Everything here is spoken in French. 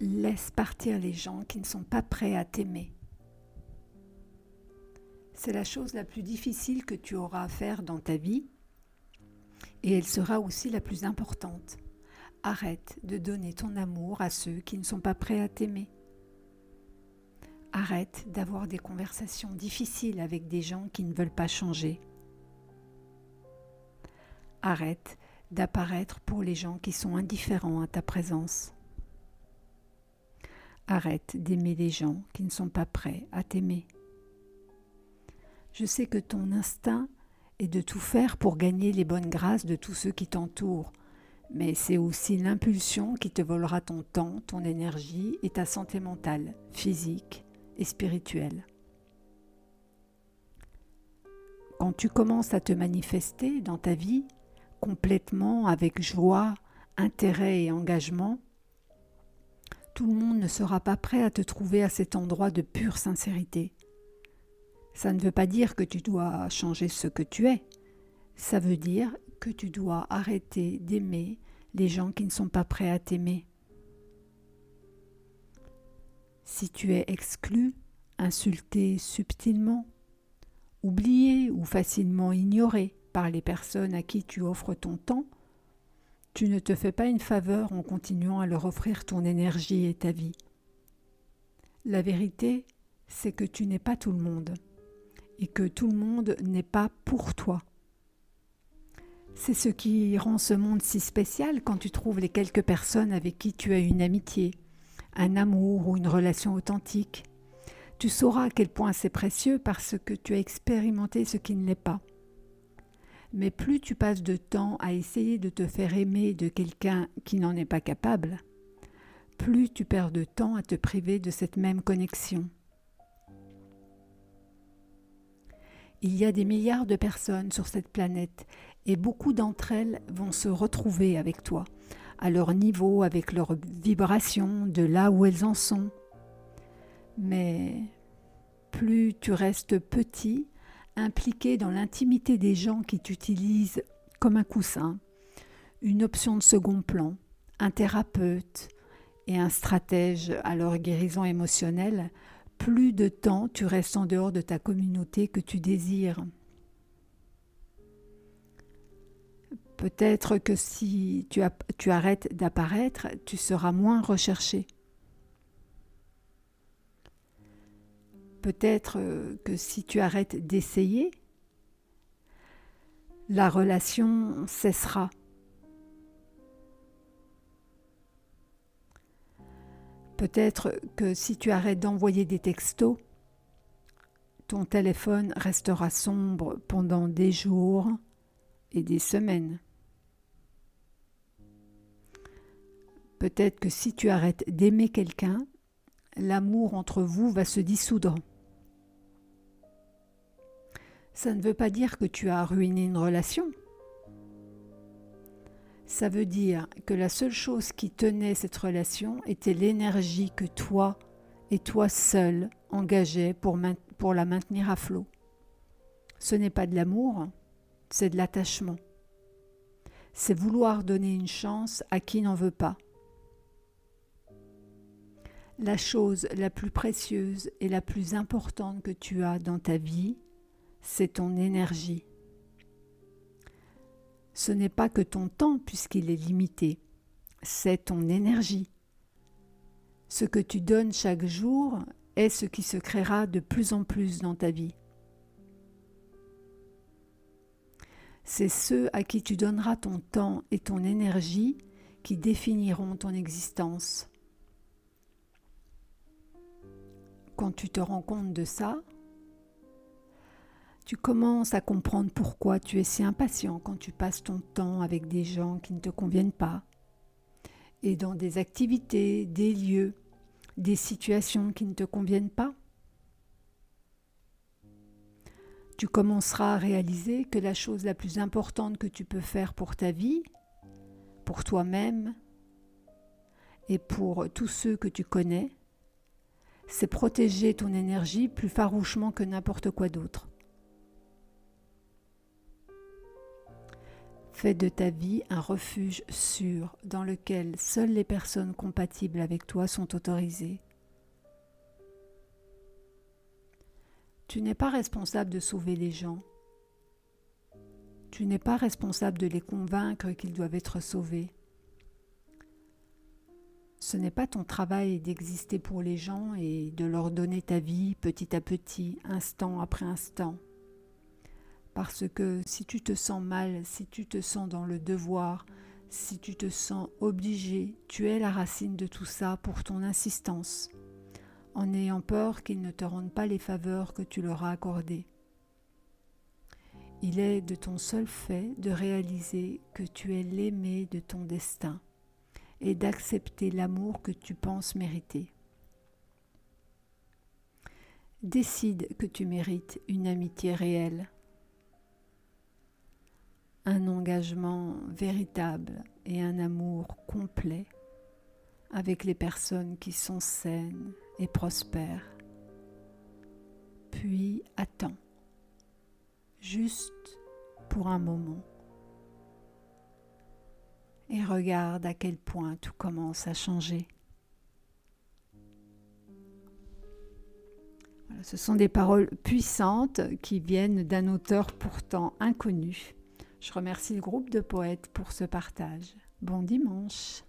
Laisse partir les gens qui ne sont pas prêts à t'aimer. C'est la chose la plus difficile que tu auras à faire dans ta vie et elle sera aussi la plus importante. Arrête de donner ton amour à ceux qui ne sont pas prêts à t'aimer. Arrête d'avoir des conversations difficiles avec des gens qui ne veulent pas changer. Arrête d'apparaître pour les gens qui sont indifférents à ta présence. Arrête d'aimer les gens qui ne sont pas prêts à t'aimer. Je sais que ton instinct est de tout faire pour gagner les bonnes grâces de tous ceux qui t'entourent, mais c'est aussi l'impulsion qui te volera ton temps, ton énergie et ta santé mentale, physique et spirituelle. Quand tu commences à te manifester dans ta vie complètement avec joie, intérêt et engagement, tout le monde ne sera pas prêt à te trouver à cet endroit de pure sincérité. Ça ne veut pas dire que tu dois changer ce que tu es. Ça veut dire que tu dois arrêter d'aimer les gens qui ne sont pas prêts à t'aimer. Si tu es exclu, insulté subtilement, oublié ou facilement ignoré par les personnes à qui tu offres ton temps, tu ne te fais pas une faveur en continuant à leur offrir ton énergie et ta vie. La vérité, c'est que tu n'es pas tout le monde et que tout le monde n'est pas pour toi. C'est ce qui rend ce monde si spécial quand tu trouves les quelques personnes avec qui tu as une amitié, un amour ou une relation authentique. Tu sauras à quel point c'est précieux parce que tu as expérimenté ce qui ne l'est pas. Mais plus tu passes de temps à essayer de te faire aimer de quelqu'un qui n'en est pas capable, plus tu perds de temps à te priver de cette même connexion. Il y a des milliards de personnes sur cette planète et beaucoup d'entre elles vont se retrouver avec toi, à leur niveau, avec leur vibration, de là où elles en sont. Mais plus tu restes petit, impliqué dans l'intimité des gens qui t'utilisent comme un coussin, une option de second plan, un thérapeute et un stratège à leur guérison émotionnelle, plus de temps tu restes en dehors de ta communauté que tu désires. Peut-être que si tu, arrêtes d'apparaître, tu seras moins recherché. Peut-être que si tu arrêtes d'essayer, la relation cessera. Peut-être que si tu arrêtes d'envoyer des textos, ton téléphone restera sombre pendant des jours et des semaines. Peut-être que si tu arrêtes d'aimer quelqu'un, l'amour entre vous va se dissoudre. Ça ne veut pas dire que tu as ruiné une relation ça veut dire que la seule chose qui tenait cette relation était l'énergie que toi et toi seul engageais pour, pour la maintenir à flot. Ce n'est pas de l'amour, c'est de l'attachement. C'est vouloir donner une chance à qui n'en veut pas. La chose la plus précieuse et la plus importante que tu as dans ta vie, c'est ton énergie ce n'est pas que ton temps puisqu'il est limité, c'est ton énergie. Ce que tu donnes chaque jour est ce qui se créera de plus en plus dans ta vie. C'est ceux à qui tu donneras ton temps et ton énergie qui définiront ton existence. Quand tu te rends compte de ça, tu commences à comprendre pourquoi tu es si impatient quand tu passes ton temps avec des gens qui ne te conviennent pas et dans des activités, des lieux, des situations qui ne te conviennent pas. Tu commenceras à réaliser que la chose la plus importante que tu peux faire pour ta vie, pour toi-même et pour tous ceux que tu connais, c'est protéger ton énergie plus farouchement que n'importe quoi d'autre. Fais de ta vie un refuge sûr dans lequel seules les personnes compatibles avec toi sont autorisées. Tu n'es pas responsable de sauver les gens. Tu n'es pas responsable de les convaincre qu'ils doivent être sauvés. Ce n'est pas ton travail d'exister pour les gens et de leur donner ta vie petit à petit, instant après instant. Parce que si tu te sens mal, si tu te sens dans le devoir, si tu te sens obligé, tu es la racine de tout ça pour ton insistance, en ayant peur qu'ils ne te rendent pas les faveurs que tu leur as accordées. Il est de ton seul fait de réaliser que tu es l'aimé de ton destin et d'accepter l'amour que tu penses mériter. Décide que tu mérites une amitié réelle un engagement véritable et un amour complet avec les personnes qui sont saines et prospères. Puis attends, juste pour un moment, et regarde à quel point tout commence à changer. ce sont des paroles puissantes qui viennent d'un auteur pourtant inconnu je remercie le groupe de poètes pour ce partage. Bon dimanche.